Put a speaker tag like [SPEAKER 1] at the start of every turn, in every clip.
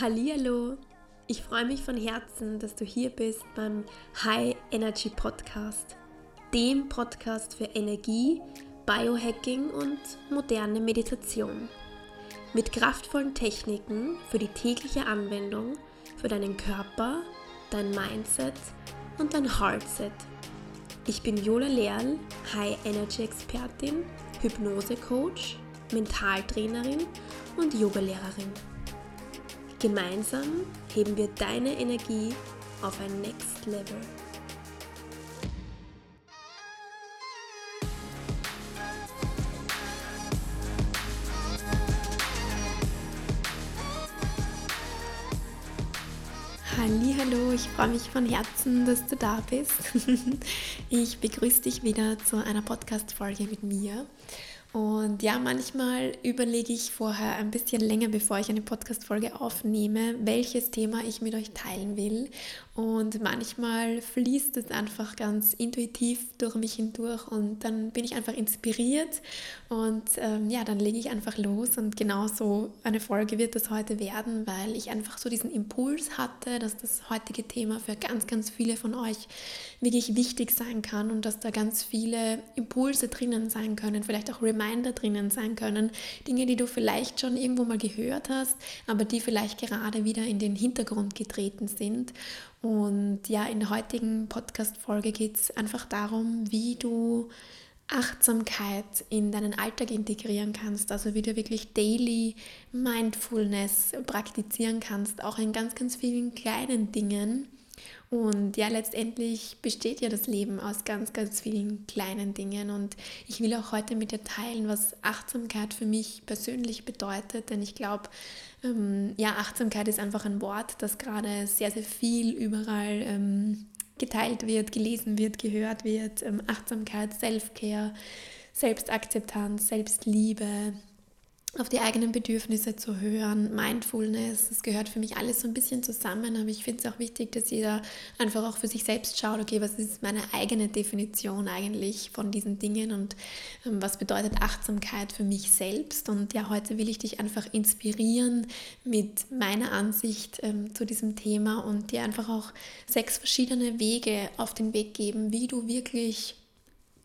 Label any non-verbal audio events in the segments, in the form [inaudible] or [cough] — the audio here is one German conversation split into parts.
[SPEAKER 1] Hallihallo! Ich freue mich von Herzen, dass du hier bist beim High Energy Podcast, dem Podcast für Energie, Biohacking und moderne Meditation. Mit kraftvollen Techniken für die tägliche Anwendung für deinen Körper, dein Mindset und dein Heartset. Ich bin Jola Lehrl, High Energy Expertin, Hypnose Coach, Mentaltrainerin und Yogalehrerin. Gemeinsam heben wir deine Energie auf ein Next Level. Hallo, ich freue mich von Herzen, dass du da bist. [laughs] Ich begrüße dich wieder zu einer Podcast Folge mit mir. Und ja, manchmal überlege ich vorher ein bisschen länger, bevor ich eine Podcast-Folge aufnehme, welches Thema ich mit euch teilen will. Und manchmal fließt es einfach ganz intuitiv durch mich hindurch und dann bin ich einfach inspiriert und ähm, ja, dann lege ich einfach los. Und genau so eine Folge wird das heute werden, weil ich einfach so diesen Impuls hatte, dass das heutige Thema für ganz, ganz viele von euch wirklich wichtig sein kann und dass da ganz viele Impulse drinnen sein können, vielleicht auch Reminder Reminder drinnen sein können. Dinge, die du vielleicht schon irgendwo mal gehört hast, aber die vielleicht gerade wieder in den Hintergrund getreten sind. Und ja, in der heutigen Podcast-Folge geht es einfach darum, wie du Achtsamkeit in deinen Alltag integrieren kannst, also wie du wirklich Daily Mindfulness praktizieren kannst, auch in ganz, ganz vielen kleinen Dingen und ja, letztendlich besteht ja das Leben aus ganz, ganz vielen kleinen Dingen. Und ich will auch heute mit dir teilen, was Achtsamkeit für mich persönlich bedeutet. Denn ich glaube, ähm, ja, Achtsamkeit ist einfach ein Wort, das gerade sehr, sehr viel überall ähm, geteilt wird, gelesen wird, gehört wird. Ähm, Achtsamkeit, Self-Care, Selbstakzeptanz, Selbstliebe, auf die eigenen Bedürfnisse zu hören, Mindfulness, das gehört für mich alles so ein bisschen zusammen, aber ich finde es auch wichtig, dass jeder einfach auch für sich selbst schaut, okay, was ist meine eigene Definition eigentlich von diesen Dingen und ähm, was bedeutet Achtsamkeit für mich selbst. Und ja, heute will ich dich einfach inspirieren mit meiner Ansicht ähm, zu diesem Thema und dir einfach auch sechs verschiedene Wege auf den Weg geben, wie du wirklich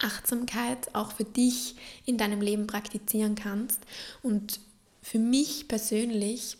[SPEAKER 1] Achtsamkeit auch für dich in deinem Leben praktizieren kannst. Und für mich persönlich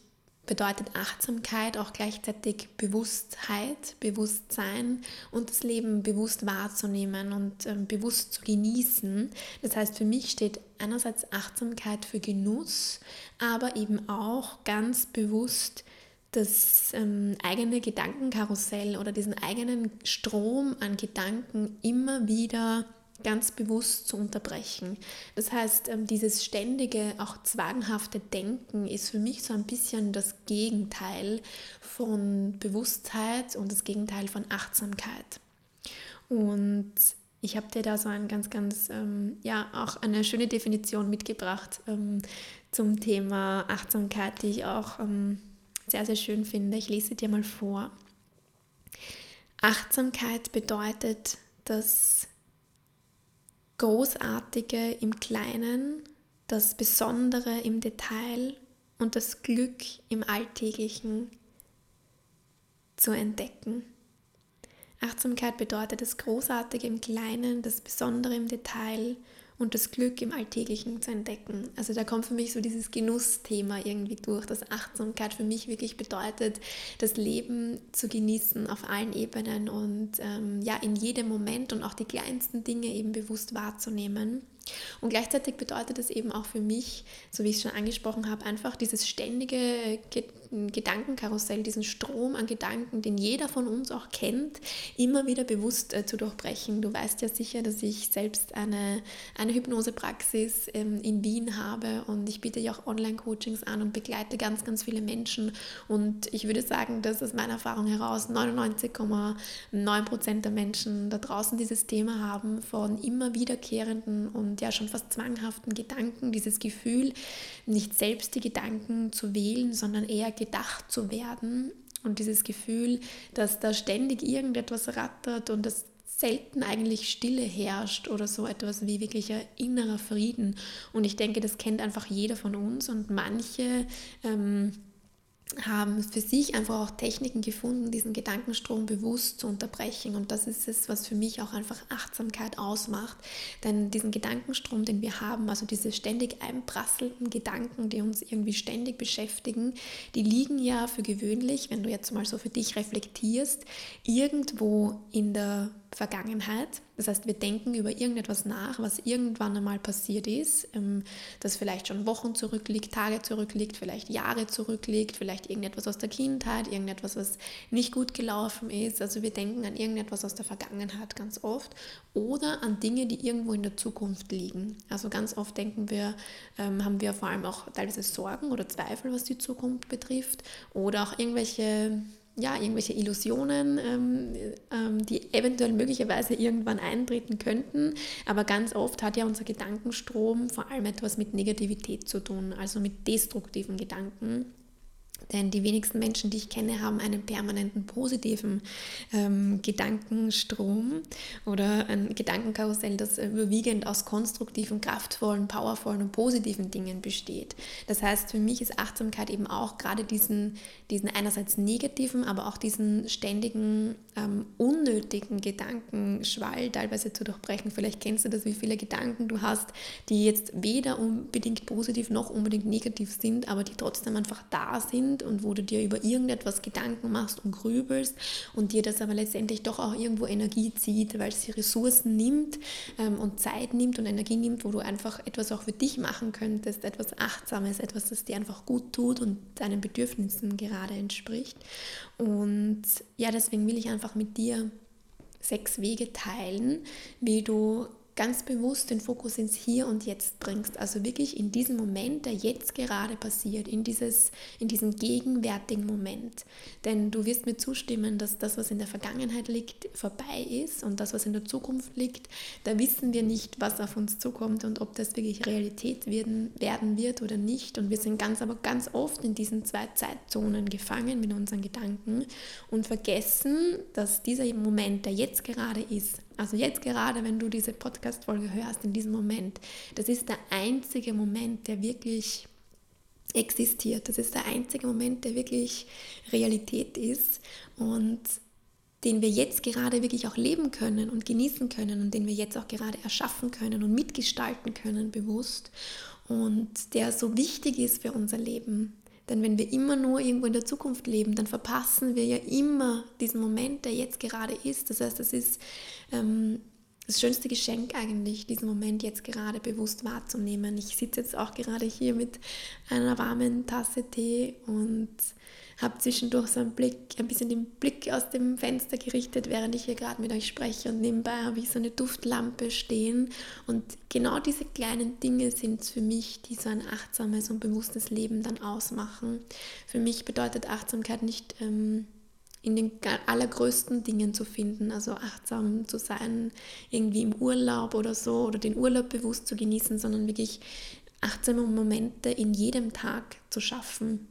[SPEAKER 1] bedeutet Achtsamkeit auch gleichzeitig Bewusstheit, Bewusstsein und das Leben bewusst wahrzunehmen und ähm, bewusst zu genießen. Das heißt, für mich steht einerseits Achtsamkeit für Genuss, aber eben auch ganz bewusst das ähm, eigene Gedankenkarussell oder diesen eigenen Strom an Gedanken immer wieder ganz bewusst zu unterbrechen. Das heißt, ähm, dieses ständige, auch zwanghafte Denken ist für mich so ein bisschen das Gegenteil von Bewusstheit und das Gegenteil von Achtsamkeit. Und ich habe dir da so ein ganz, ganz, ähm, ja, auch eine schöne Definition mitgebracht ähm, zum Thema Achtsamkeit, die ich auch ähm, sehr, sehr schön finde. Ich lese dir mal vor. Achtsamkeit bedeutet, dass Großartige im Kleinen, das Besondere im Detail und das Glück im Alltäglichen zu entdecken. Achtsamkeit bedeutet das Großartige im Kleinen, das Besondere im Detail und das Glück im Alltäglichen zu entdecken. Also da kommt für mich so dieses Genussthema irgendwie durch, dass Achtsamkeit für mich wirklich bedeutet, das Leben zu genießen auf allen Ebenen und ähm, ja in jedem Moment und auch die kleinsten Dinge eben bewusst wahrzunehmen. Und gleichzeitig bedeutet es eben auch für mich, so wie ich es schon angesprochen habe, einfach dieses ständige Gedankenkarussell, diesen Strom an Gedanken, den jeder von uns auch kennt, immer wieder bewusst äh, zu durchbrechen. Du weißt ja sicher, dass ich selbst eine, eine Hypnosepraxis ähm, in Wien habe und ich biete ja auch Online-Coachings an und begleite ganz, ganz viele Menschen. Und ich würde sagen, dass aus meiner Erfahrung heraus 99,9 Prozent der Menschen da draußen dieses Thema haben von immer wiederkehrenden und ja schon fast zwanghaften Gedanken, dieses Gefühl, nicht selbst die Gedanken zu wählen, sondern eher gedacht zu werden und dieses Gefühl, dass da ständig irgendetwas rattert und dass selten eigentlich Stille herrscht oder so etwas wie wirklicher innerer Frieden. Und ich denke, das kennt einfach jeder von uns und manche ähm, haben für sich einfach auch Techniken gefunden, diesen Gedankenstrom bewusst zu unterbrechen. Und das ist es, was für mich auch einfach Achtsamkeit ausmacht. Denn diesen Gedankenstrom, den wir haben, also diese ständig einprasselnden Gedanken, die uns irgendwie ständig beschäftigen, die liegen ja für gewöhnlich, wenn du jetzt mal so für dich reflektierst, irgendwo in der Vergangenheit. Das heißt, wir denken über irgendetwas nach, was irgendwann einmal passiert ist, ähm, das vielleicht schon Wochen zurückliegt, Tage zurückliegt, vielleicht Jahre zurückliegt, vielleicht irgendetwas aus der Kindheit, irgendetwas, was nicht gut gelaufen ist. Also wir denken an irgendetwas aus der Vergangenheit ganz oft oder an Dinge, die irgendwo in der Zukunft liegen. Also ganz oft denken wir, ähm, haben wir vor allem auch teilweise Sorgen oder Zweifel, was die Zukunft betrifft oder auch irgendwelche ja, irgendwelche Illusionen, ähm, ähm, die eventuell möglicherweise irgendwann eintreten könnten. Aber ganz oft hat ja unser Gedankenstrom vor allem etwas mit Negativität zu tun, also mit destruktiven Gedanken. Denn die wenigsten Menschen, die ich kenne, haben einen permanenten positiven ähm, Gedankenstrom oder ein Gedankenkarussell, das überwiegend aus konstruktiven, kraftvollen, powervollen und positiven Dingen besteht. Das heißt, für mich ist Achtsamkeit eben auch gerade diesen, diesen einerseits negativen, aber auch diesen ständigen, ähm, unnötigen Gedankenschwall teilweise zu durchbrechen. Vielleicht kennst du das, wie viele Gedanken du hast, die jetzt weder unbedingt positiv noch unbedingt negativ sind, aber die trotzdem einfach da sind sind und wo du dir über irgendetwas Gedanken machst und grübelst und dir das aber letztendlich doch auch irgendwo Energie zieht, weil es die Ressourcen nimmt ähm, und Zeit nimmt und Energie nimmt, wo du einfach etwas auch für dich machen könntest, etwas Achtsames, etwas, das dir einfach gut tut und deinen Bedürfnissen gerade entspricht. Und ja, deswegen will ich einfach mit dir sechs Wege teilen, wie du ganz bewusst den Fokus ins Hier und Jetzt bringst. Also wirklich in diesen Moment, der jetzt gerade passiert, in, dieses, in diesen gegenwärtigen Moment. Denn du wirst mir zustimmen, dass das, was in der Vergangenheit liegt, vorbei ist und das, was in der Zukunft liegt, da wissen wir nicht, was auf uns zukommt und ob das wirklich Realität werden, werden wird oder nicht. Und wir sind ganz, aber ganz oft in diesen zwei Zeitzonen gefangen mit unseren Gedanken und vergessen, dass dieser Moment, der jetzt gerade ist, also jetzt gerade, wenn du diese Podcast-Folge hörst, in diesem Moment, das ist der einzige Moment, der wirklich existiert. Das ist der einzige Moment, der wirklich Realität ist und den wir jetzt gerade wirklich auch leben können und genießen können und den wir jetzt auch gerade erschaffen können und mitgestalten können bewusst und der so wichtig ist für unser Leben. Denn wenn wir immer nur irgendwo in der Zukunft leben, dann verpassen wir ja immer diesen Moment, der jetzt gerade ist. Das heißt, das ist ähm, das schönste Geschenk eigentlich, diesen Moment jetzt gerade bewusst wahrzunehmen. Ich sitze jetzt auch gerade hier mit einer warmen Tasse Tee und habe zwischendurch so einen Blick, ein bisschen den Blick aus dem Fenster gerichtet, während ich hier gerade mit euch spreche und nebenbei habe ich so eine Duftlampe stehen und genau diese kleinen Dinge sind es für mich, die so ein achtsames und bewusstes Leben dann ausmachen. Für mich bedeutet Achtsamkeit nicht ähm, in den allergrößten Dingen zu finden, also achtsam zu sein, irgendwie im Urlaub oder so oder den Urlaub bewusst zu genießen, sondern wirklich achtsame Momente in jedem Tag zu schaffen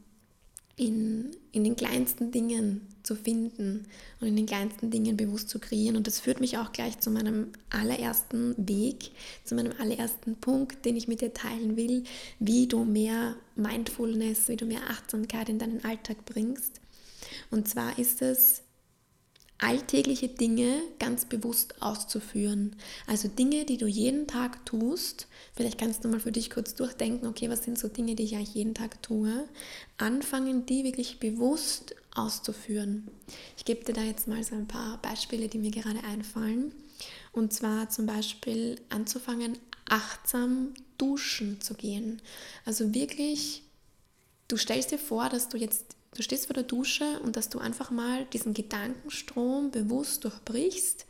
[SPEAKER 1] in, in den kleinsten Dingen zu finden und in den kleinsten Dingen bewusst zu kreieren. Und das führt mich auch gleich zu meinem allerersten Weg, zu meinem allerersten Punkt, den ich mit dir teilen will, wie du mehr Mindfulness, wie du mehr Achtsamkeit in deinen Alltag bringst. Und zwar ist es alltägliche Dinge ganz bewusst auszuführen. Also Dinge, die du jeden Tag tust. Vielleicht kannst du mal für dich kurz durchdenken, okay, was sind so Dinge, die ich eigentlich jeden Tag tue. Anfangen, die wirklich bewusst auszuführen. Ich gebe dir da jetzt mal so ein paar Beispiele, die mir gerade einfallen. Und zwar zum Beispiel anzufangen, achtsam duschen zu gehen. Also wirklich, du stellst dir vor, dass du jetzt Du stehst vor der Dusche und dass du einfach mal diesen Gedankenstrom bewusst durchbrichst,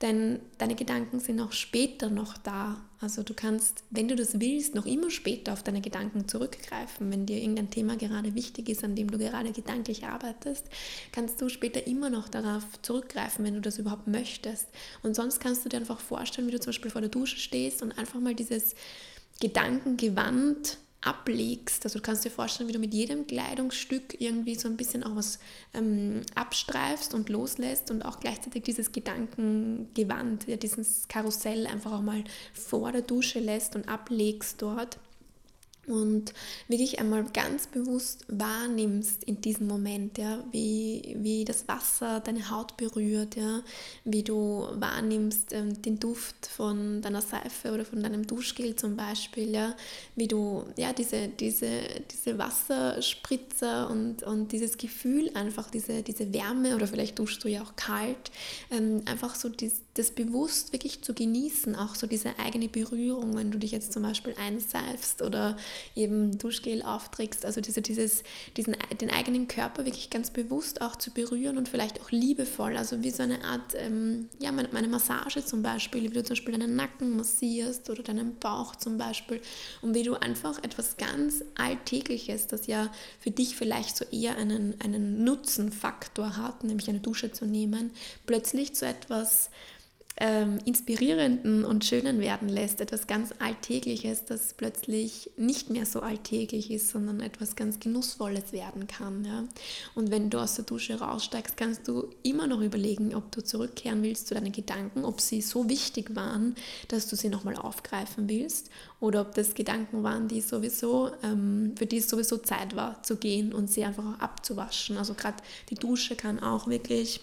[SPEAKER 1] denn deine Gedanken sind auch später noch da. Also du kannst, wenn du das willst, noch immer später auf deine Gedanken zurückgreifen. Wenn dir irgendein Thema gerade wichtig ist, an dem du gerade gedanklich arbeitest, kannst du später immer noch darauf zurückgreifen, wenn du das überhaupt möchtest. Und sonst kannst du dir einfach vorstellen, wie du zum Beispiel vor der Dusche stehst und einfach mal dieses Gedankengewand ablegst. Also du kannst dir vorstellen, wie du mit jedem Kleidungsstück irgendwie so ein bisschen auch was ähm, abstreifst und loslässt und auch gleichzeitig dieses Gedankengewand, ja, dieses Karussell einfach auch mal vor der Dusche lässt und ablegst dort. Und wirklich einmal ganz bewusst wahrnimmst in diesem Moment, ja, wie, wie das Wasser deine Haut berührt, ja, wie du wahrnimmst ähm, den Duft von deiner Seife oder von deinem Duschgel zum Beispiel, ja, wie du ja, diese, diese, diese Wasserspritzer und, und dieses Gefühl, einfach diese, diese Wärme oder vielleicht duschst du ja auch kalt, ähm, einfach so dies, das bewusst wirklich zu genießen, auch so diese eigene Berührung, wenn du dich jetzt zum Beispiel einseifst oder eben Duschgel aufträgst, also diese, dieses, diesen, den eigenen Körper wirklich ganz bewusst auch zu berühren und vielleicht auch liebevoll, also wie so eine Art, ähm, ja, meine, meine Massage zum Beispiel, wie du zum Beispiel deinen Nacken massierst oder deinen Bauch zum Beispiel und wie du einfach etwas ganz Alltägliches, das ja für dich vielleicht so eher einen, einen Nutzenfaktor hat, nämlich eine Dusche zu nehmen, plötzlich zu etwas ähm, inspirierenden und schönen werden lässt, etwas ganz Alltägliches, das plötzlich nicht mehr so alltäglich ist, sondern etwas ganz Genussvolles werden kann. Ja? Und wenn du aus der Dusche raussteigst, kannst du immer noch überlegen, ob du zurückkehren willst zu deinen Gedanken, ob sie so wichtig waren, dass du sie nochmal aufgreifen willst oder ob das Gedanken waren, die sowieso, ähm, für die es sowieso Zeit war zu gehen und sie einfach abzuwaschen. Also gerade die Dusche kann auch wirklich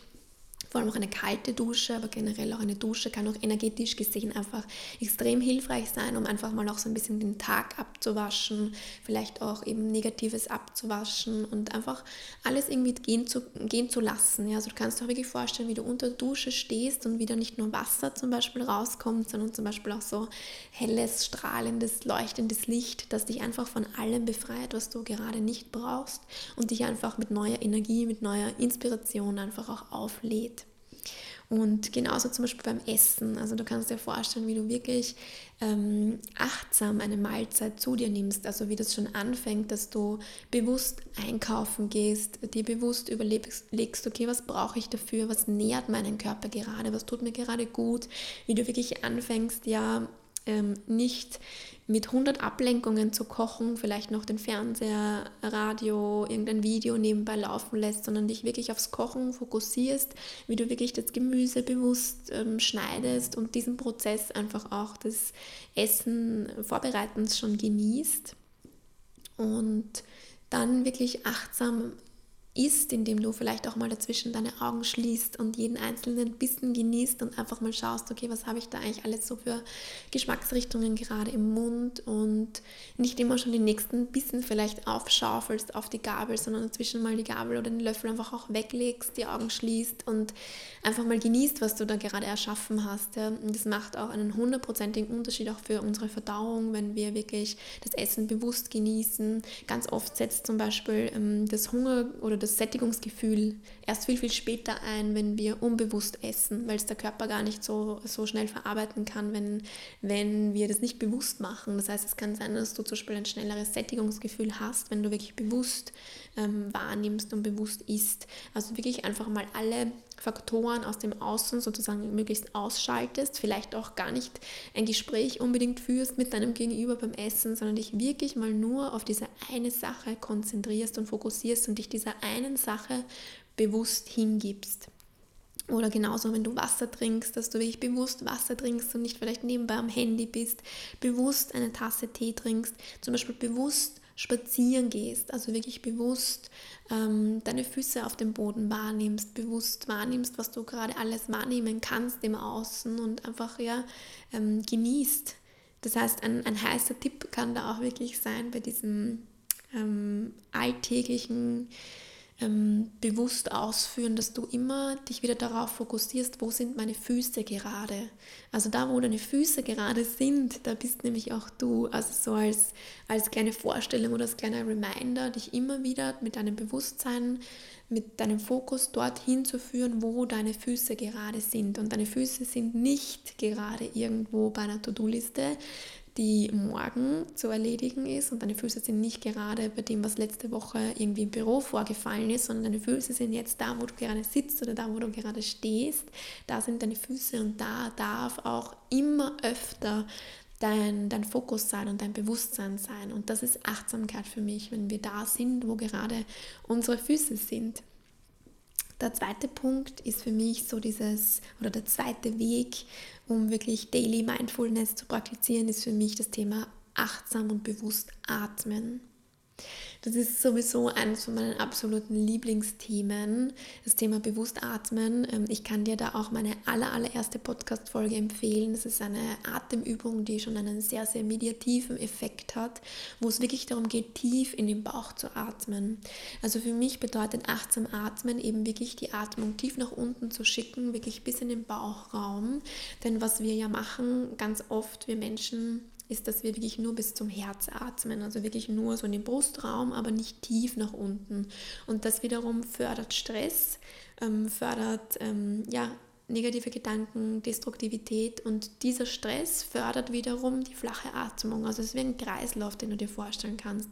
[SPEAKER 1] vor allem auch eine kalte Dusche, aber generell auch eine Dusche kann auch energetisch gesehen einfach extrem hilfreich sein, um einfach mal auch so ein bisschen den Tag abzuwaschen, vielleicht auch eben Negatives abzuwaschen und einfach alles irgendwie gehen zu, gehen zu lassen. Ja, also du kannst dir auch wirklich vorstellen, wie du unter der Dusche stehst und wieder nicht nur Wasser zum Beispiel rauskommt, sondern zum Beispiel auch so helles, strahlendes, leuchtendes Licht, das dich einfach von allem befreit, was du gerade nicht brauchst und dich einfach mit neuer Energie, mit neuer Inspiration einfach auch auflädt. Und genauso zum Beispiel beim Essen. Also du kannst dir vorstellen, wie du wirklich ähm, achtsam eine Mahlzeit zu dir nimmst. Also wie das schon anfängt, dass du bewusst einkaufen gehst, dir bewusst überlegst, okay, was brauche ich dafür, was nährt meinen Körper gerade, was tut mir gerade gut, wie du wirklich anfängst, ja, ähm, nicht mit 100 Ablenkungen zu kochen, vielleicht noch den Fernseher, Radio, irgendein Video nebenbei laufen lässt, sondern dich wirklich aufs Kochen fokussierst, wie du wirklich das Gemüse bewusst ähm, schneidest und diesen Prozess einfach auch des Essen Vorbereitens schon genießt. Und dann wirklich achtsam isst, indem du vielleicht auch mal dazwischen deine Augen schließt und jeden einzelnen Bissen genießt und einfach mal schaust, okay, was habe ich da eigentlich alles so für Geschmacksrichtungen gerade im Mund und nicht immer schon die nächsten Bissen vielleicht aufschaufelst auf die Gabel, sondern dazwischen mal die Gabel oder den Löffel einfach auch weglegst, die Augen schließt und einfach mal genießt, was du da gerade erschaffen hast. Ja. Und das macht auch einen hundertprozentigen Unterschied auch für unsere Verdauung, wenn wir wirklich das Essen bewusst genießen. Ganz oft setzt zum Beispiel ähm, das Hunger oder das das Sättigungsgefühl erst viel, viel später ein, wenn wir unbewusst essen, weil es der Körper gar nicht so, so schnell verarbeiten kann, wenn, wenn wir das nicht bewusst machen. Das heißt, es kann sein, dass du zum Beispiel ein schnelleres Sättigungsgefühl hast, wenn du wirklich bewusst ähm, wahrnimmst und bewusst isst. Also wirklich einfach mal alle Faktoren aus dem Außen sozusagen möglichst ausschaltest, vielleicht auch gar nicht ein Gespräch unbedingt führst mit deinem Gegenüber beim Essen, sondern dich wirklich mal nur auf diese eine Sache konzentrierst und fokussierst und dich dieser einen Sache bewusst hingibst. Oder genauso, wenn du Wasser trinkst, dass du wirklich bewusst Wasser trinkst und nicht vielleicht nebenbei am Handy bist, bewusst eine Tasse Tee trinkst, zum Beispiel bewusst spazieren gehst, also wirklich bewusst ähm, deine Füße auf dem Boden wahrnimmst, bewusst wahrnimmst, was du gerade alles wahrnehmen kannst im Außen und einfach ja ähm, genießt. Das heißt, ein, ein heißer Tipp kann da auch wirklich sein bei diesem ähm, alltäglichen ähm, bewusst ausführen, dass du immer dich wieder darauf fokussierst, wo sind meine Füße gerade. Also da, wo deine Füße gerade sind, da bist nämlich auch du. Also so als, als kleine Vorstellung oder als kleiner Reminder, dich immer wieder mit deinem Bewusstsein, mit deinem Fokus dorthin zu führen, wo deine Füße gerade sind. Und deine Füße sind nicht gerade irgendwo bei einer To-Do-Liste, die morgen zu erledigen ist und deine Füße sind nicht gerade bei dem, was letzte Woche irgendwie im Büro vorgefallen ist, sondern deine Füße sind jetzt da, wo du gerade sitzt oder da, wo du gerade stehst. Da sind deine Füße und da darf auch immer öfter dein, dein Fokus sein und dein Bewusstsein sein. Und das ist Achtsamkeit für mich, wenn wir da sind, wo gerade unsere Füße sind. Der zweite Punkt ist für mich so dieses, oder der zweite Weg, um wirklich Daily Mindfulness zu praktizieren, ist für mich das Thema achtsam und bewusst atmen. Das ist sowieso eines von meinen absoluten Lieblingsthemen, das Thema bewusst atmen. Ähm, ich kann dir da auch meine aller, allererste Podcast-Folge empfehlen. Das ist eine Atemübung, die schon einen sehr, sehr mediativen Effekt hat, wo es wirklich darum geht, tief in den Bauch zu atmen. Also für mich bedeutet achtsam atmen eben wirklich die Atmung tief nach unten zu schicken, wirklich bis in den Bauchraum. Denn was wir ja machen, ganz oft, wir Menschen, ist, dass wir wirklich nur bis zum Herz atmen, also wirklich nur so in den Brustraum, aber nicht tief nach unten. Und das wiederum fördert Stress, ähm, fördert ähm, ja, negative Gedanken, Destruktivität und dieser Stress fördert wiederum die flache Atmung. Also es ist wie ein Kreislauf, den du dir vorstellen kannst.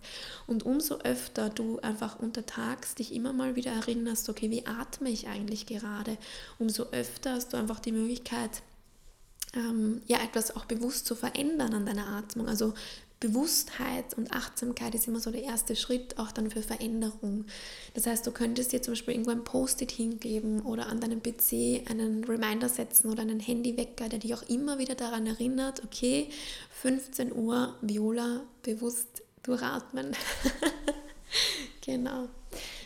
[SPEAKER 1] Und umso öfter du einfach untertags dich immer mal wieder erinnerst, okay, wie atme ich eigentlich gerade, umso öfter hast du einfach die Möglichkeit, ähm, ja, etwas auch bewusst zu verändern an deiner Atmung. Also Bewusstheit und Achtsamkeit ist immer so der erste Schritt auch dann für Veränderung. Das heißt, du könntest dir zum Beispiel irgendwo ein Post-it hingeben oder an deinem PC einen Reminder setzen oder einen Handywecker, der dich auch immer wieder daran erinnert, okay, 15 Uhr, Viola, bewusst durchatmen. [laughs] genau.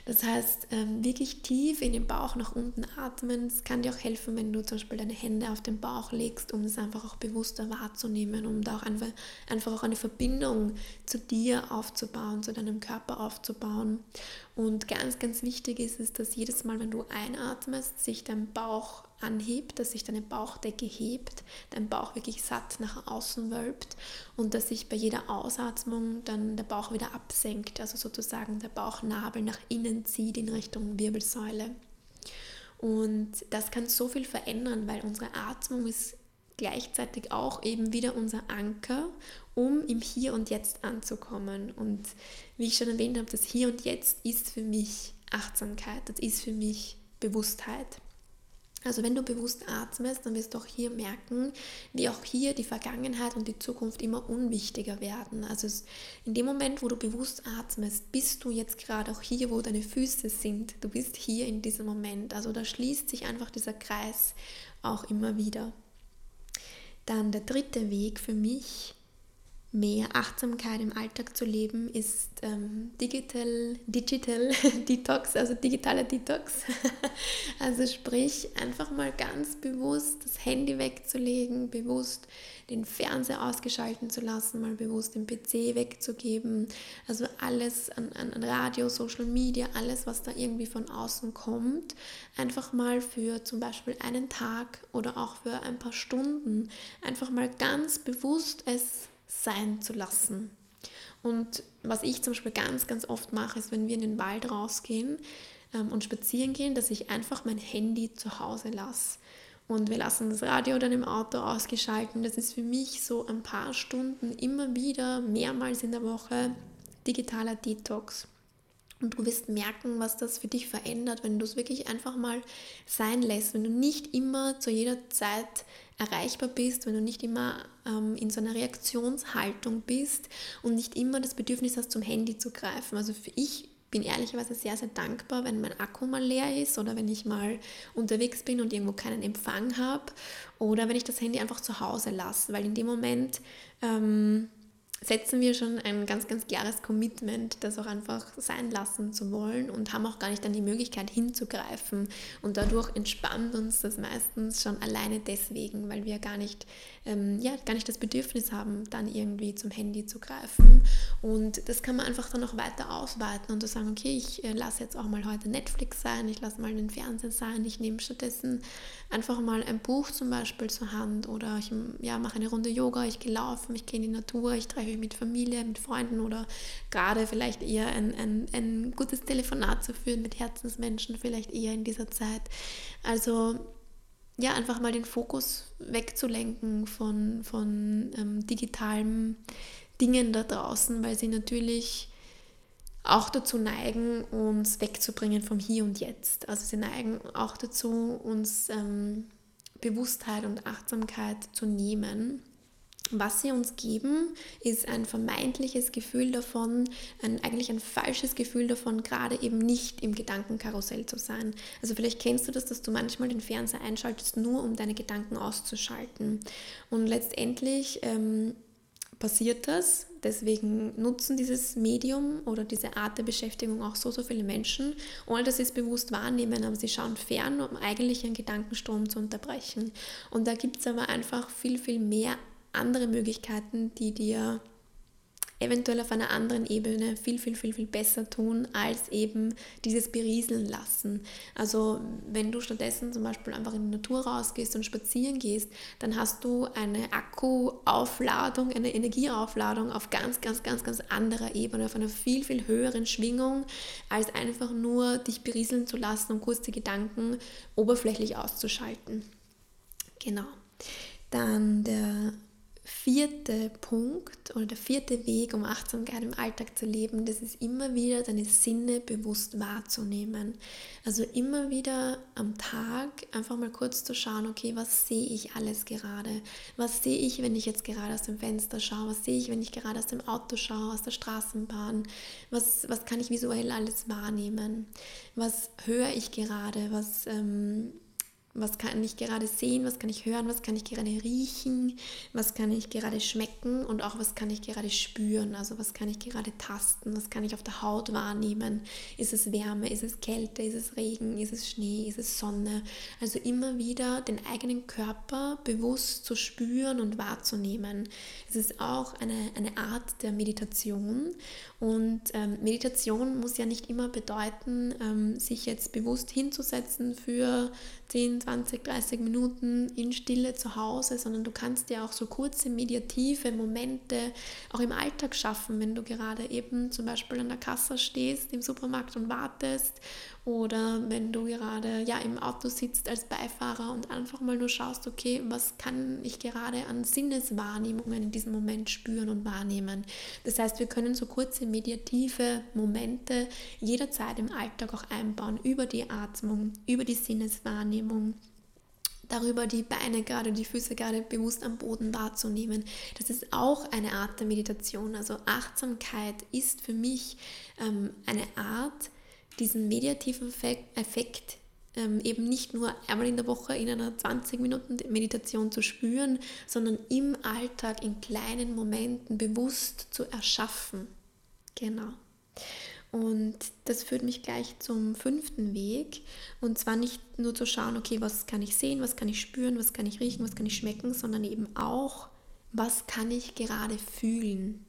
[SPEAKER 1] Das heißt, ähm, wirklich tief in den Bauch nach unten atmen. Es kann dir auch helfen, wenn du zum Beispiel deine Hände auf den Bauch legst, um es einfach auch bewusster wahrzunehmen, um da auch einfach, einfach auch eine Verbindung zu dir aufzubauen, zu deinem Körper aufzubauen. Und ganz, ganz wichtig ist es, dass jedes Mal, wenn du einatmest, sich dein Bauch anhebt, dass sich deine Bauchdecke hebt, dein Bauch wirklich satt nach außen wölbt und dass sich bei jeder Ausatmung dann der Bauch wieder absenkt, also sozusagen der Bauchnabel nach innen zieht in Richtung Wirbelsäule. Und das kann so viel verändern, weil unsere Atmung ist gleichzeitig auch eben wieder unser Anker, um im Hier und Jetzt anzukommen. Und wie ich schon erwähnt habe, das Hier und Jetzt ist für mich Achtsamkeit, das ist für mich Bewusstheit. Also wenn du bewusst atmest, dann wirst du auch hier merken, wie auch hier die Vergangenheit und die Zukunft immer unwichtiger werden. Also in dem Moment, wo du bewusst atmest, bist du jetzt gerade auch hier, wo deine Füße sind. Du bist hier in diesem Moment. Also da schließt sich einfach dieser Kreis auch immer wieder. Dann der dritte Weg für mich mehr Achtsamkeit im Alltag zu leben, ist ähm, Digital, Digital [laughs] Detox, also digitaler Detox. [laughs] also sprich, einfach mal ganz bewusst das Handy wegzulegen, bewusst den Fernseher ausgeschalten zu lassen, mal bewusst den PC wegzugeben. Also alles an, an, Radio, Social Media, alles, was da irgendwie von außen kommt, einfach mal für zum Beispiel einen Tag oder auch für ein paar Stunden einfach mal ganz bewusst es sein zu lassen. Und was ich zum Beispiel ganz, ganz oft mache, ist, wenn wir in den Wald rausgehen ähm, und spazieren gehen, dass ich einfach mein Handy zu Hause lasse. Und wir lassen das Radio dann im Auto ausgeschalten. Das ist für mich so ein paar Stunden immer wieder, mehrmals in der Woche, digitaler Detox. Und du wirst merken, was das für dich verändert, wenn du es wirklich einfach mal sein lässt, wenn du nicht immer zu jeder Zeit erreichbar bist, wenn du nicht immer ähm, in so einer Reaktionshaltung bist und nicht immer das Bedürfnis hast, zum Handy zu greifen. Also für ich bin ehrlicherweise sehr, sehr dankbar, wenn mein Akku mal leer ist oder wenn ich mal unterwegs bin und irgendwo keinen Empfang habe oder wenn ich das Handy einfach zu Hause lasse, weil in dem Moment ähm, setzen wir schon ein ganz, ganz klares Commitment, das auch einfach sein lassen zu wollen und haben auch gar nicht dann die Möglichkeit hinzugreifen. Und dadurch entspannt uns das meistens schon alleine deswegen, weil wir gar nicht, ähm, ja, gar nicht das Bedürfnis haben, dann irgendwie zum Handy zu greifen. Und das kann man einfach dann auch weiter ausweiten und zu sagen, okay, ich äh, lasse jetzt auch mal heute Netflix sein, ich lasse mal den Fernseher sein, ich nehme stattdessen einfach mal ein Buch zum Beispiel zur Hand oder ich ja, mache eine Runde Yoga, ich gehe laufen, ich gehe in die Natur, ich treffe mich mit Familie, mit Freunden oder gerade vielleicht eher ein, ein, ein gutes Telefonat zu führen mit Herzensmenschen, vielleicht eher in dieser Zeit. Also ja, einfach mal den Fokus wegzulenken von, von ähm, digitalen Dingen da draußen, weil sie natürlich auch dazu neigen, uns wegzubringen vom Hier und Jetzt. Also sie neigen auch dazu, uns ähm, Bewusstheit und Achtsamkeit zu nehmen. Was sie uns geben, ist ein vermeintliches Gefühl davon, ein, eigentlich ein falsches Gefühl davon, gerade eben nicht im Gedankenkarussell zu sein. Also vielleicht kennst du das, dass du manchmal den Fernseher einschaltest, nur um deine Gedanken auszuschalten. Und letztendlich ähm, passiert das. Deswegen nutzen dieses Medium oder diese Art der Beschäftigung auch so, so viele Menschen, ohne dass sie es bewusst wahrnehmen, aber sie schauen fern, um eigentlich ihren Gedankenstrom zu unterbrechen. Und da gibt es aber einfach viel, viel mehr andere Möglichkeiten, die dir eventuell auf einer anderen Ebene viel, viel, viel, viel besser tun, als eben dieses berieseln lassen. Also wenn du stattdessen zum Beispiel einfach in die Natur rausgehst und spazieren gehst, dann hast du eine Akkuaufladung, eine Energieaufladung auf ganz, ganz, ganz, ganz anderer Ebene, auf einer viel, viel höheren Schwingung, als einfach nur dich berieseln zu lassen und kurz die Gedanken oberflächlich auszuschalten. Genau. Dann der vierte Punkt oder der vierte Weg, um Achtsamkeit im Alltag zu leben, das ist immer wieder deine Sinne bewusst wahrzunehmen. Also immer wieder am Tag einfach mal kurz zu schauen, okay, was sehe ich alles gerade? Was sehe ich, wenn ich jetzt gerade aus dem Fenster schaue? Was sehe ich, wenn ich gerade aus dem Auto schaue, aus der Straßenbahn? Was, was kann ich visuell alles wahrnehmen? Was höre ich gerade? Was... Ähm, was kann ich gerade sehen, was kann ich hören, was kann ich gerade riechen, was kann ich gerade schmecken und auch was kann ich gerade spüren, also was kann ich gerade tasten, was kann ich auf der Haut wahrnehmen. Ist es Wärme, ist es Kälte, ist es Regen, ist es Schnee, ist es Sonne. Also immer wieder den eigenen Körper bewusst zu spüren und wahrzunehmen. Es ist auch eine, eine Art der Meditation und ähm, Meditation muss ja nicht immer bedeuten, ähm, sich jetzt bewusst hinzusetzen für 10, 20, 30 Minuten in Stille zu Hause, sondern du kannst dir auch so kurze mediative Momente auch im Alltag schaffen, wenn du gerade eben zum Beispiel an der Kasse stehst im Supermarkt und wartest oder wenn du gerade ja im Auto sitzt als Beifahrer und einfach mal nur schaust, okay, was kann ich gerade an Sinneswahrnehmungen in diesem Moment spüren und wahrnehmen. Das heißt, wir können so kurze mediative Momente jederzeit im Alltag auch einbauen über die Atmung, über die Sinneswahrnehmung darüber die Beine gerade, die Füße gerade bewusst am Boden wahrzunehmen. Das ist auch eine Art der Meditation. Also Achtsamkeit ist für mich ähm, eine Art, diesen mediativen Effekt ähm, eben nicht nur einmal in der Woche in einer 20 Minuten Meditation zu spüren, sondern im Alltag in kleinen Momenten bewusst zu erschaffen. Genau. Und das führt mich gleich zum fünften Weg. Und zwar nicht nur zu schauen, okay, was kann ich sehen, was kann ich spüren, was kann ich riechen, was kann ich schmecken, sondern eben auch, was kann ich gerade fühlen.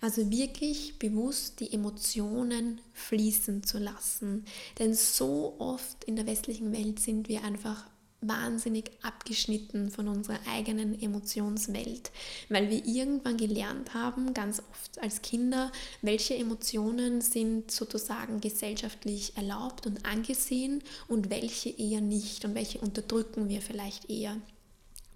[SPEAKER 1] Also wirklich bewusst die Emotionen fließen zu lassen. Denn so oft in der westlichen Welt sind wir einfach wahnsinnig abgeschnitten von unserer eigenen Emotionswelt, weil wir irgendwann gelernt haben, ganz oft als Kinder, welche Emotionen sind sozusagen gesellschaftlich erlaubt und angesehen und welche eher nicht und welche unterdrücken wir vielleicht eher.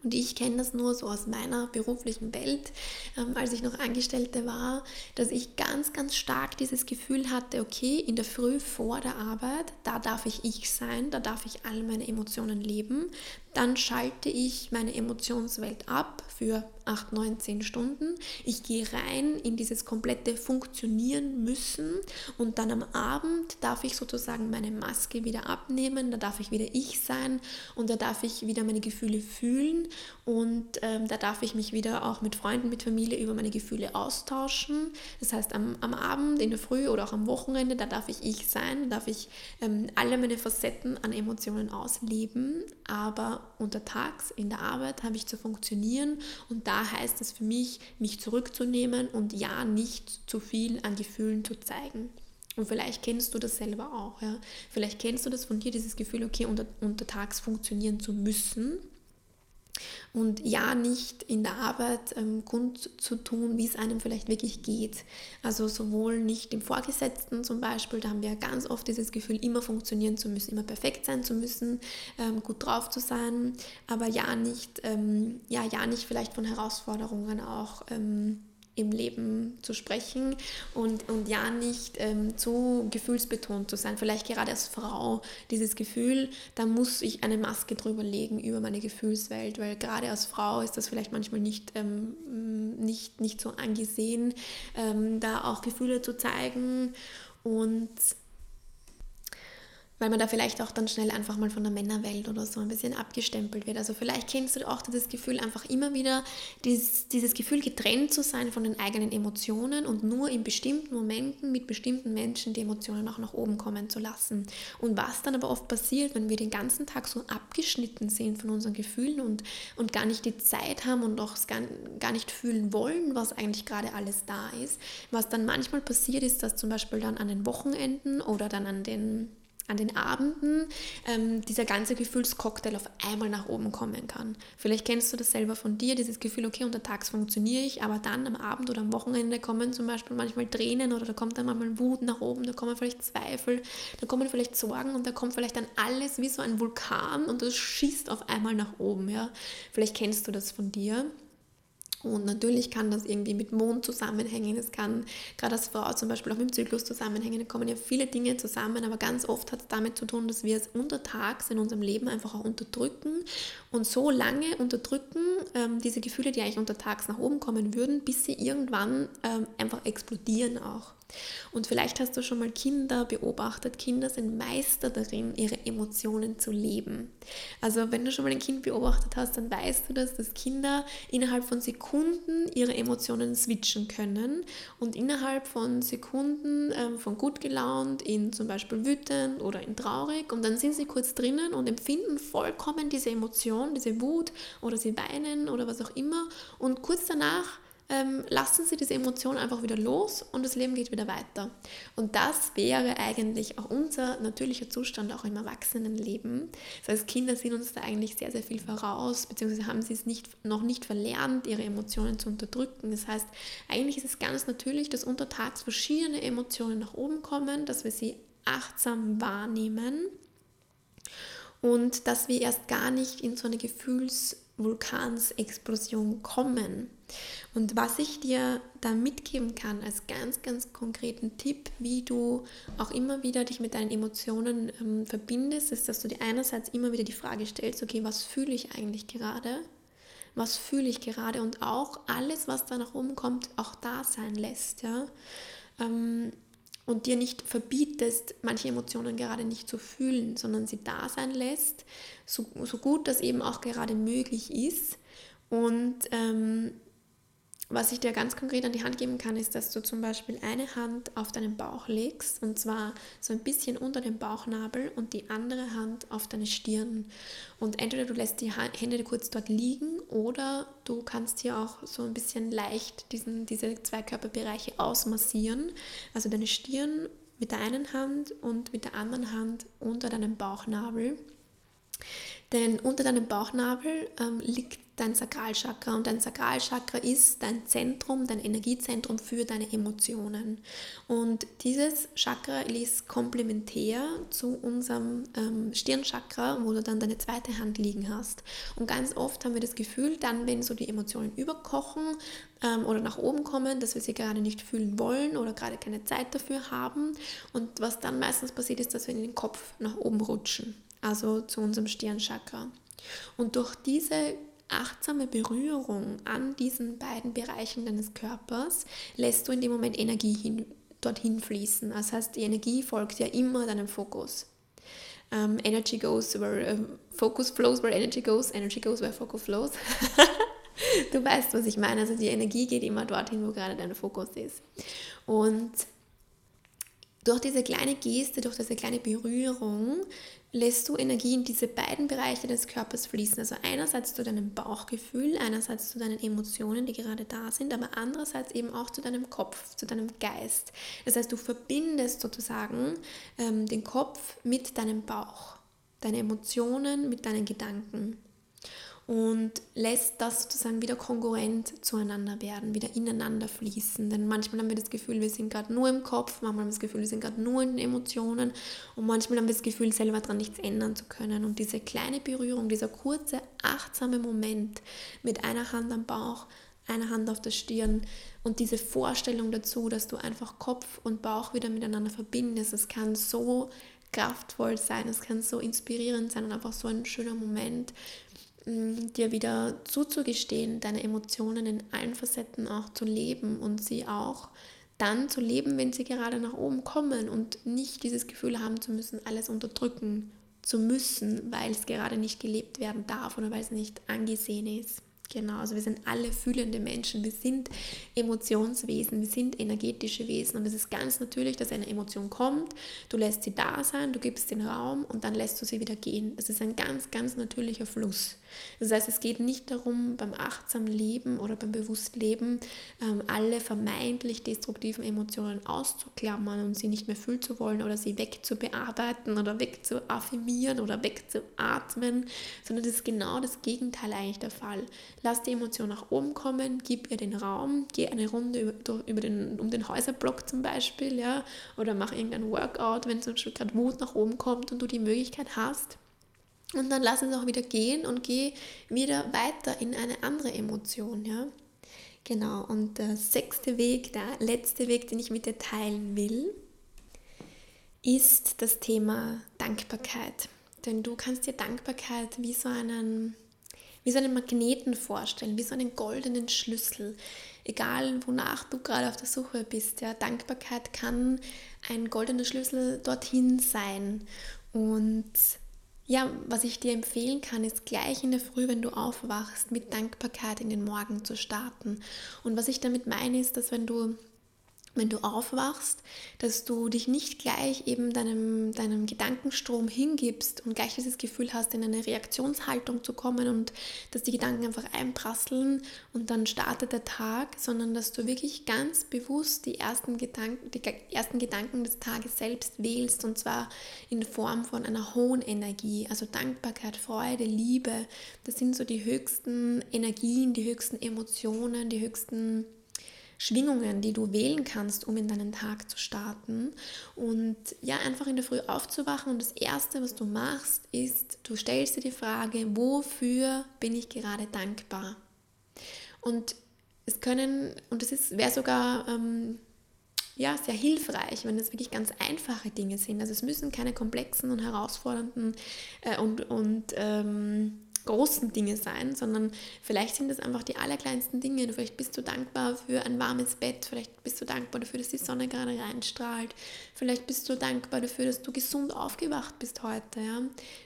[SPEAKER 1] Und ich kenne das nur so aus meiner beruflichen Welt, ähm, als ich noch Angestellte war, dass ich ganz, ganz stark dieses Gefühl hatte, okay, in der Früh vor der Arbeit, da darf ich ich sein, da darf ich all meine Emotionen leben, dann schalte ich meine Emotionswelt ab für 8, 9, 10 Stunden. Ich gehe rein in dieses komplette Funktionieren müssen. Und dann am Abend darf ich sozusagen meine Maske wieder abnehmen, da darf ich wieder ich sein und da darf ich wieder meine Gefühle fühlen und ähm, da darf ich mich wieder auch mit Freunden, mit Familie über meine Gefühle austauschen. Das heißt, am, am Abend, in der Früh oder auch am Wochenende, da darf ich ich sein, da darf ich ähm, alle meine Facetten an Emotionen ausleben, aber untertags in der Arbeit habe ich zu funktionieren und da heißt es für mich, mich zurückzunehmen und ja nicht zu viel an Gefühlen zu zeigen. Und vielleicht kennst du das selber auch. Ja? Vielleicht kennst du das von dir, dieses Gefühl, okay, unter, untertags funktionieren zu müssen und ja nicht in der Arbeit ähm, tun, wie es einem vielleicht wirklich geht. Also sowohl nicht im Vorgesetzten zum Beispiel, da haben wir ganz oft dieses Gefühl, immer funktionieren zu müssen, immer perfekt sein zu müssen, ähm, gut drauf zu sein, aber ja nicht, ähm, ja, ja nicht vielleicht von Herausforderungen auch ähm, im Leben zu sprechen und, und ja nicht ähm, zu gefühlsbetont zu sein. Vielleicht gerade als Frau dieses Gefühl, da muss ich eine Maske drüber legen über meine Gefühlswelt, weil gerade als Frau ist das vielleicht manchmal nicht, ähm, nicht, nicht so angesehen, ähm, da auch Gefühle zu zeigen und weil man da vielleicht auch dann schnell einfach mal von der Männerwelt oder so ein bisschen abgestempelt wird. Also vielleicht kennst du auch dieses Gefühl, einfach immer wieder dieses, dieses Gefühl, getrennt zu sein von den eigenen Emotionen und nur in bestimmten Momenten mit bestimmten Menschen die Emotionen auch nach oben kommen zu lassen. Und was dann aber oft passiert, wenn wir den ganzen Tag so abgeschnitten sind von unseren Gefühlen und, und gar nicht die Zeit haben und auch gar, gar nicht fühlen wollen, was eigentlich gerade alles da ist, was dann manchmal passiert ist, dass zum Beispiel dann an den Wochenenden oder dann an den an den Abenden ähm, dieser ganze Gefühlscocktail auf einmal nach oben kommen kann. Vielleicht kennst du das selber von dir, dieses Gefühl, okay, untertags funktioniere ich, aber dann am Abend oder am Wochenende kommen zum Beispiel manchmal Tränen oder da kommt dann manchmal Wut nach oben, da kommen vielleicht Zweifel, da kommen vielleicht Sorgen und da kommt vielleicht dann alles wie so ein Vulkan und das schießt auf einmal nach oben. Ja? Vielleicht kennst du das von dir. Und natürlich kann das irgendwie mit Mond zusammenhängen. Es kann gerade als Frau zum Beispiel auch mit dem Zyklus zusammenhängen. Da kommen ja viele Dinge zusammen, aber ganz oft hat es damit zu tun, dass wir es untertags in unserem Leben einfach auch unterdrücken und so lange unterdrücken ähm, diese Gefühle, die eigentlich untertags nach oben kommen würden, bis sie irgendwann ähm, einfach explodieren auch. Und vielleicht hast du schon mal Kinder beobachtet. Kinder sind Meister darin, ihre Emotionen zu leben. Also wenn du schon mal ein Kind beobachtet hast, dann weißt du das, dass Kinder innerhalb von Sekunden ihre Emotionen switchen können und innerhalb von Sekunden ähm, von gut gelaunt in zum Beispiel wütend oder in traurig und dann sind sie kurz drinnen und empfinden vollkommen diese Emotion, diese Wut oder sie weinen oder was auch immer und kurz danach ähm, lassen Sie diese Emotion einfach wieder los und das Leben geht wieder weiter. Und das wäre eigentlich auch unser natürlicher Zustand auch im Erwachsenenleben. Das heißt, Kinder sind uns da eigentlich sehr, sehr viel voraus, beziehungsweise haben sie es nicht, noch nicht verlernt, ihre Emotionen zu unterdrücken. Das heißt, eigentlich ist es ganz natürlich, dass untertags verschiedene Emotionen nach oben kommen, dass wir sie achtsam wahrnehmen und dass wir erst gar nicht in so eine Gefühlsvulkansexplosion kommen. Und was ich dir da mitgeben kann als ganz, ganz konkreten Tipp, wie du auch immer wieder dich mit deinen Emotionen ähm, verbindest, ist, dass du dir einerseits immer wieder die Frage stellst, okay, was fühle ich eigentlich gerade? Was fühle ich gerade? Und auch alles, was da nach oben kommt, auch da sein lässt. Ja? Ähm, und dir nicht verbietest, manche Emotionen gerade nicht zu fühlen, sondern sie da sein lässt, so, so gut das eben auch gerade möglich ist. Und ähm, was ich dir ganz konkret an die Hand geben kann, ist, dass du zum Beispiel eine Hand auf deinen Bauch legst und zwar so ein bisschen unter dem Bauchnabel und die andere Hand auf deine Stirn. Und entweder du lässt die Hände kurz dort liegen oder du kannst hier auch so ein bisschen leicht diesen, diese zwei Körperbereiche ausmassieren. Also deine Stirn mit der einen Hand und mit der anderen Hand unter deinem Bauchnabel. Denn unter deinem Bauchnabel ähm, liegt dein Sakralchakra und dein Sakralchakra ist dein Zentrum, dein Energiezentrum für deine Emotionen. Und dieses Chakra ist komplementär zu unserem ähm, Stirnchakra, wo du dann deine zweite Hand liegen hast. Und ganz oft haben wir das Gefühl, dann, wenn so die Emotionen überkochen ähm, oder nach oben kommen, dass wir sie gerade nicht fühlen wollen oder gerade keine Zeit dafür haben. Und was dann meistens passiert, ist, dass wir in den Kopf nach oben rutschen also zu unserem Stirnchakra. Und durch diese achtsame Berührung an diesen beiden Bereichen deines Körpers lässt du in dem Moment Energie hin, dorthin fließen. Das heißt, die Energie folgt ja immer deinem Fokus. Um, energy goes where uh, focus flows, where energy goes, energy goes where focus flows. [laughs] du weißt, was ich meine. Also die Energie geht immer dorthin, wo gerade dein Fokus ist. Und durch diese kleine Geste, durch diese kleine Berührung lässt du Energie in diese beiden Bereiche des Körpers fließen. Also einerseits zu deinem Bauchgefühl, einerseits zu deinen Emotionen, die gerade da sind, aber andererseits eben auch zu deinem Kopf, zu deinem Geist. Das heißt, du verbindest sozusagen ähm, den Kopf mit deinem Bauch, deine Emotionen mit deinen Gedanken und lässt das sozusagen wieder kongruent zueinander werden, wieder ineinander fließen. Denn manchmal haben wir das Gefühl, wir sind gerade nur im Kopf, manchmal haben wir das Gefühl, wir sind gerade nur in den Emotionen und manchmal haben wir das Gefühl, selber daran nichts ändern zu können. Und diese kleine Berührung, dieser kurze, achtsame Moment mit einer Hand am Bauch, einer Hand auf der Stirn und diese Vorstellung dazu, dass du einfach Kopf und Bauch wieder miteinander verbindest, es kann so kraftvoll sein, es kann so inspirierend sein und einfach so ein schöner Moment, dir wieder zuzugestehen, deine Emotionen in allen Facetten auch zu leben und sie auch dann zu leben, wenn sie gerade nach oben kommen und nicht dieses Gefühl haben zu müssen, alles unterdrücken zu müssen, weil es gerade nicht gelebt werden darf oder weil es nicht angesehen ist. Genau, also wir sind alle fühlende Menschen, wir sind Emotionswesen, wir sind energetische Wesen und es ist ganz natürlich, dass eine Emotion kommt, du lässt sie da sein, du gibst den Raum und dann lässt du sie wieder gehen. Es ist ein ganz, ganz natürlicher Fluss. Das heißt, es geht nicht darum, beim achtsamen Leben oder beim Bewusstleben ähm, alle vermeintlich destruktiven Emotionen auszuklammern und sie nicht mehr fühlen zu wollen oder sie wegzubearbeiten oder wegzuaffirmieren oder wegzuatmen, sondern das ist genau das Gegenteil eigentlich der Fall. Lass die Emotion nach oben kommen, gib ihr den Raum, geh eine Runde über, über den, um den Häuserblock zum Beispiel, ja, oder mach irgendein Workout, wenn zum Beispiel gerade Wut nach oben kommt und du die Möglichkeit hast. Und dann lass es auch wieder gehen und geh wieder weiter in eine andere Emotion, ja. Genau, und der sechste Weg, der letzte Weg, den ich mit dir teilen will, ist das Thema Dankbarkeit. Denn du kannst dir Dankbarkeit wie so einen wie so einen Magneten vorstellen, wie so einen goldenen Schlüssel. Egal, wonach du gerade auf der Suche bist, ja, Dankbarkeit kann ein goldener Schlüssel dorthin sein. Und ja, was ich dir empfehlen kann, ist gleich in der Früh, wenn du aufwachst, mit Dankbarkeit in den Morgen zu starten. Und was ich damit meine, ist, dass wenn du wenn du aufwachst, dass du dich nicht gleich eben deinem, deinem Gedankenstrom hingibst und gleich dieses Gefühl hast, in eine Reaktionshaltung zu kommen und dass die Gedanken einfach einprasseln und dann startet der Tag, sondern dass du wirklich ganz bewusst die ersten Gedanken, die ersten Gedanken des Tages selbst wählst und zwar in Form von einer hohen Energie, also Dankbarkeit, Freude, Liebe. Das sind so die höchsten Energien, die höchsten Emotionen, die höchsten Schwingungen, die du wählen kannst, um in deinen Tag zu starten. Und ja, einfach in der Früh aufzuwachen und das Erste, was du machst, ist, du stellst dir die Frage, wofür bin ich gerade dankbar? Und es können, und es wäre sogar ähm, ja, sehr hilfreich, wenn es wirklich ganz einfache Dinge sind. Also es müssen keine komplexen und herausfordernden äh, und, und ähm, großen Dinge sein, sondern vielleicht sind es einfach die allerkleinsten Dinge. Vielleicht bist du dankbar für ein warmes Bett, vielleicht bist du dankbar dafür, dass die Sonne gerade reinstrahlt, vielleicht bist du dankbar dafür, dass du gesund aufgewacht bist heute. Ja?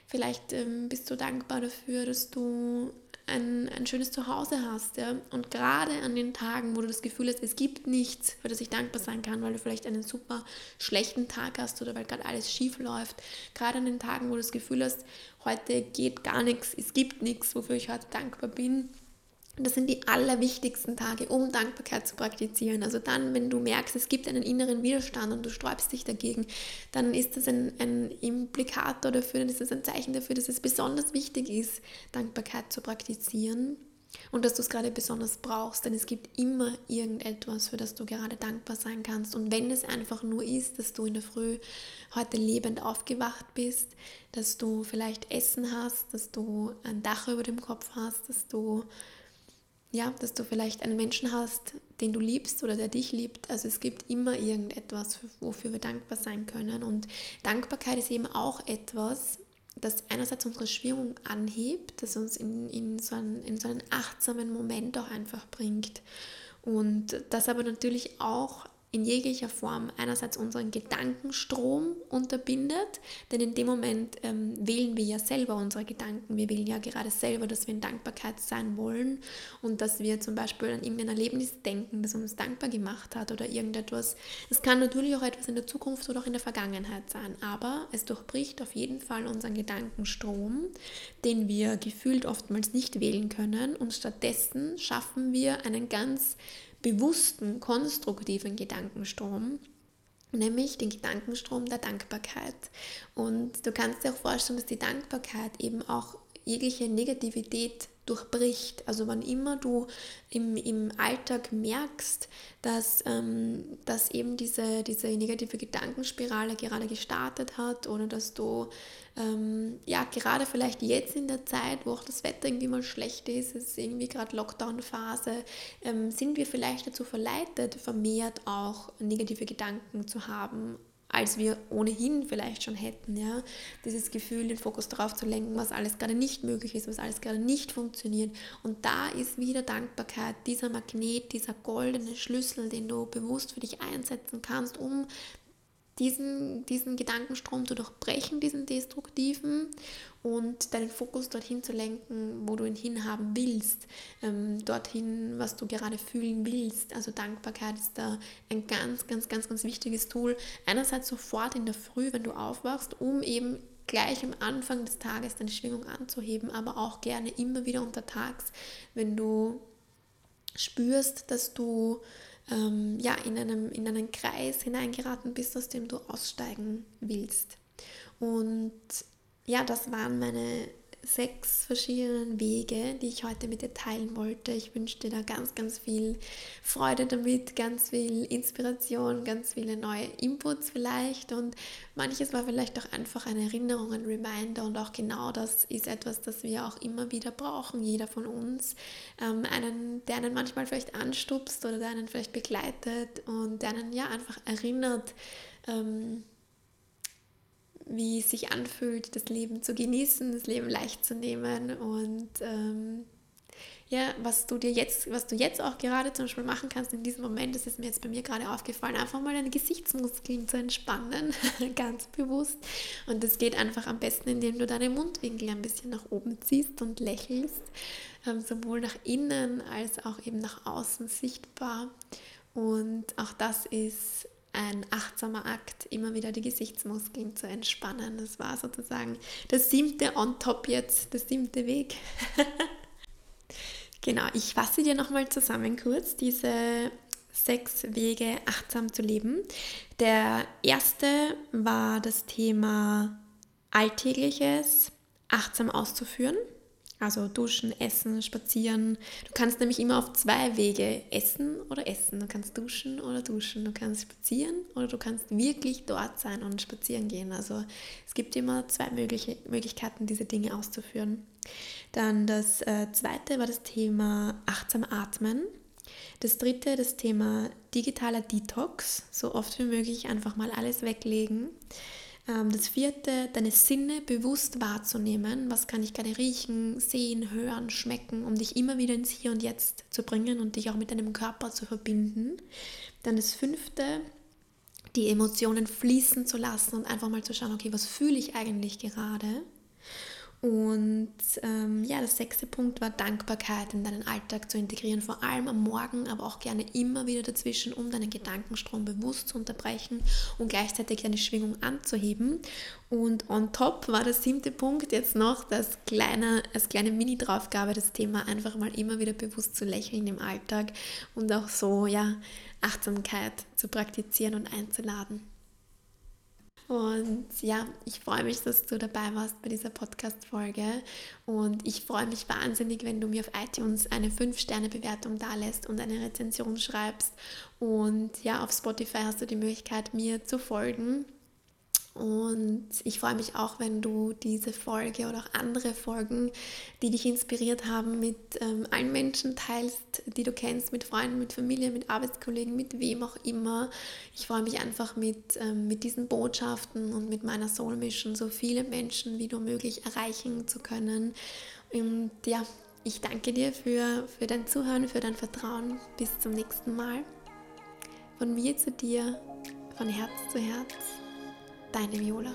[SPEAKER 1] Vielleicht ähm, bist du dankbar dafür, dass du ein, ein schönes Zuhause hast. Ja? Und gerade an den Tagen, wo du das Gefühl hast, es gibt nichts, für das ich dankbar sein kann, weil du vielleicht einen super schlechten Tag hast oder weil gerade alles schief läuft, gerade an den Tagen, wo du das Gefühl hast, heute geht gar nichts, es gibt nichts, wofür ich heute dankbar bin, das sind die allerwichtigsten Tage, um Dankbarkeit zu praktizieren. Also dann, wenn du merkst, es gibt einen inneren Widerstand und du sträubst dich dagegen, dann ist das ein, ein Implikator dafür, dann ist das ein Zeichen dafür, dass es besonders wichtig ist, Dankbarkeit zu praktizieren und dass du es gerade besonders brauchst, denn es gibt immer irgendetwas, für das du gerade dankbar sein kannst. Und wenn es einfach nur ist, dass du in der Früh heute lebend aufgewacht bist, dass du vielleicht Essen hast, dass du ein Dach über dem Kopf hast, dass du ja, dass du vielleicht einen Menschen hast, den du liebst oder der dich liebt. Also es gibt immer irgendetwas, wofür wir dankbar sein können. Und Dankbarkeit ist eben auch etwas, das einerseits unsere Schwingung anhebt, das uns in, in, so einen, in so einen achtsamen Moment auch einfach bringt. Und das aber natürlich auch in jeglicher Form einerseits unseren Gedankenstrom unterbindet, denn in dem Moment ähm, wählen wir ja selber unsere Gedanken. Wir wählen ja gerade selber, dass wir in Dankbarkeit sein wollen und dass wir zum Beispiel an irgendein Erlebnis denken, das uns dankbar gemacht hat oder irgendetwas. Es kann natürlich auch etwas in der Zukunft oder auch in der Vergangenheit sein, aber es durchbricht auf jeden Fall unseren Gedankenstrom, den wir gefühlt oftmals nicht wählen können und stattdessen schaffen wir einen ganz bewussten, konstruktiven Gedankenstrom, nämlich den Gedankenstrom der Dankbarkeit. Und du kannst dir auch vorstellen, dass die Dankbarkeit eben auch jegliche Negativität durchbricht. Also wann immer du im, im Alltag merkst, dass, ähm, dass eben diese, diese negative Gedankenspirale gerade gestartet hat oder dass du ähm, ja gerade vielleicht jetzt in der Zeit, wo auch das Wetter irgendwie mal schlecht ist, es ist irgendwie gerade Lockdown-Phase, ähm, sind wir vielleicht dazu verleitet, vermehrt auch negative Gedanken zu haben als wir ohnehin vielleicht schon hätten. Ja? Dieses Gefühl, den Fokus darauf zu lenken, was alles gerade nicht möglich ist, was alles gerade nicht funktioniert. Und da ist wieder Dankbarkeit, dieser Magnet, dieser goldene Schlüssel, den du bewusst für dich einsetzen kannst, um diesen, diesen Gedankenstrom zu durchbrechen, diesen destruktiven und deinen Fokus dorthin zu lenken, wo du ihn hinhaben willst, ähm, dorthin, was du gerade fühlen willst. Also Dankbarkeit ist da ein ganz, ganz, ganz, ganz wichtiges Tool. Einerseits sofort in der Früh, wenn du aufwachst, um eben gleich am Anfang des Tages deine Schwingung anzuheben, aber auch gerne immer wieder untertags, wenn du spürst, dass du ähm, ja, in, einem, in einen Kreis hineingeraten bist, aus dem du aussteigen willst. Und ja, das waren meine sechs verschiedenen Wege, die ich heute mit dir teilen wollte. Ich wünsche dir da ganz, ganz viel Freude damit, ganz viel Inspiration, ganz viele neue Inputs vielleicht und manches war vielleicht auch einfach eine Erinnerung, ein Reminder und auch genau das ist etwas, das wir auch immer wieder brauchen, jeder von uns. Ähm, einen, der einen manchmal vielleicht anstupst oder der einen vielleicht begleitet und der einen ja einfach erinnert, ähm, wie es sich anfühlt, das Leben zu genießen, das Leben leicht zu nehmen und ähm, ja, was du dir jetzt, was du jetzt auch gerade zum Beispiel machen kannst in diesem Moment, das ist mir jetzt bei mir gerade aufgefallen, einfach mal deine Gesichtsmuskeln zu entspannen, [laughs] ganz bewusst. Und das geht einfach am besten, indem du deine Mundwinkel ein bisschen nach oben ziehst und lächelst, ähm, sowohl nach innen als auch eben nach außen sichtbar. Und auch das ist ein achtsamer Akt, immer wieder die Gesichtsmuskeln zu entspannen. Das war sozusagen das siebte on top jetzt, das siebte Weg. [laughs] genau, ich fasse dir nochmal zusammen kurz diese sechs Wege, achtsam zu leben. Der erste war das Thema Alltägliches achtsam auszuführen. Also duschen, essen, spazieren. Du kannst nämlich immer auf zwei Wege essen oder essen. Du kannst duschen oder duschen. Du kannst spazieren oder du kannst wirklich dort sein und spazieren gehen. Also es gibt immer zwei mögliche Möglichkeiten, diese Dinge auszuführen. Dann das äh, zweite war das Thema achtsam atmen. Das dritte das Thema digitaler Detox. So oft wie möglich einfach mal alles weglegen. Ähm, das vierte, deine Sinne bewusst wahrzunehmen. Was kann ich gerade riechen, sehen, hören, schmecken, um dich immer wieder ins Hier und Jetzt zu bringen und dich auch mit deinem Körper zu verbinden. Dann das fünfte, die Emotionen fließen zu lassen und einfach mal zu schauen, okay, was fühle ich eigentlich gerade? Und ähm, ja, der sechste Punkt war Dankbarkeit in deinen Alltag zu integrieren, vor allem am Morgen, aber auch gerne immer wieder dazwischen, um deinen Gedankenstrom bewusst zu unterbrechen und gleichzeitig deine Schwingung anzuheben. Und on top war der siebte Punkt jetzt noch das kleine, als kleine Mini-Draufgabe, das Thema einfach mal immer wieder bewusst zu lächeln im Alltag und auch so, ja, Achtsamkeit zu praktizieren und einzuladen. Und ja, ich freue mich, dass du dabei warst bei dieser Podcast-Folge. Und ich freue mich wahnsinnig, wenn du mir auf iTunes eine 5-Sterne-Bewertung dalässt und eine Rezension schreibst. Und ja, auf Spotify hast du die Möglichkeit, mir zu folgen. Und ich freue mich auch, wenn du diese Folge oder auch andere Folgen, die dich inspiriert haben, mit ähm, allen Menschen teilst, die du kennst, mit Freunden, mit Familie, mit Arbeitskollegen, mit wem auch immer. Ich freue mich einfach mit, ähm, mit diesen Botschaften und mit meiner Soul Mission so viele Menschen wie nur möglich erreichen zu können. Und ja, ich danke dir für, für dein Zuhören, für dein Vertrauen. Bis zum nächsten Mal. Von mir zu dir, von Herz zu Herz deine Viola.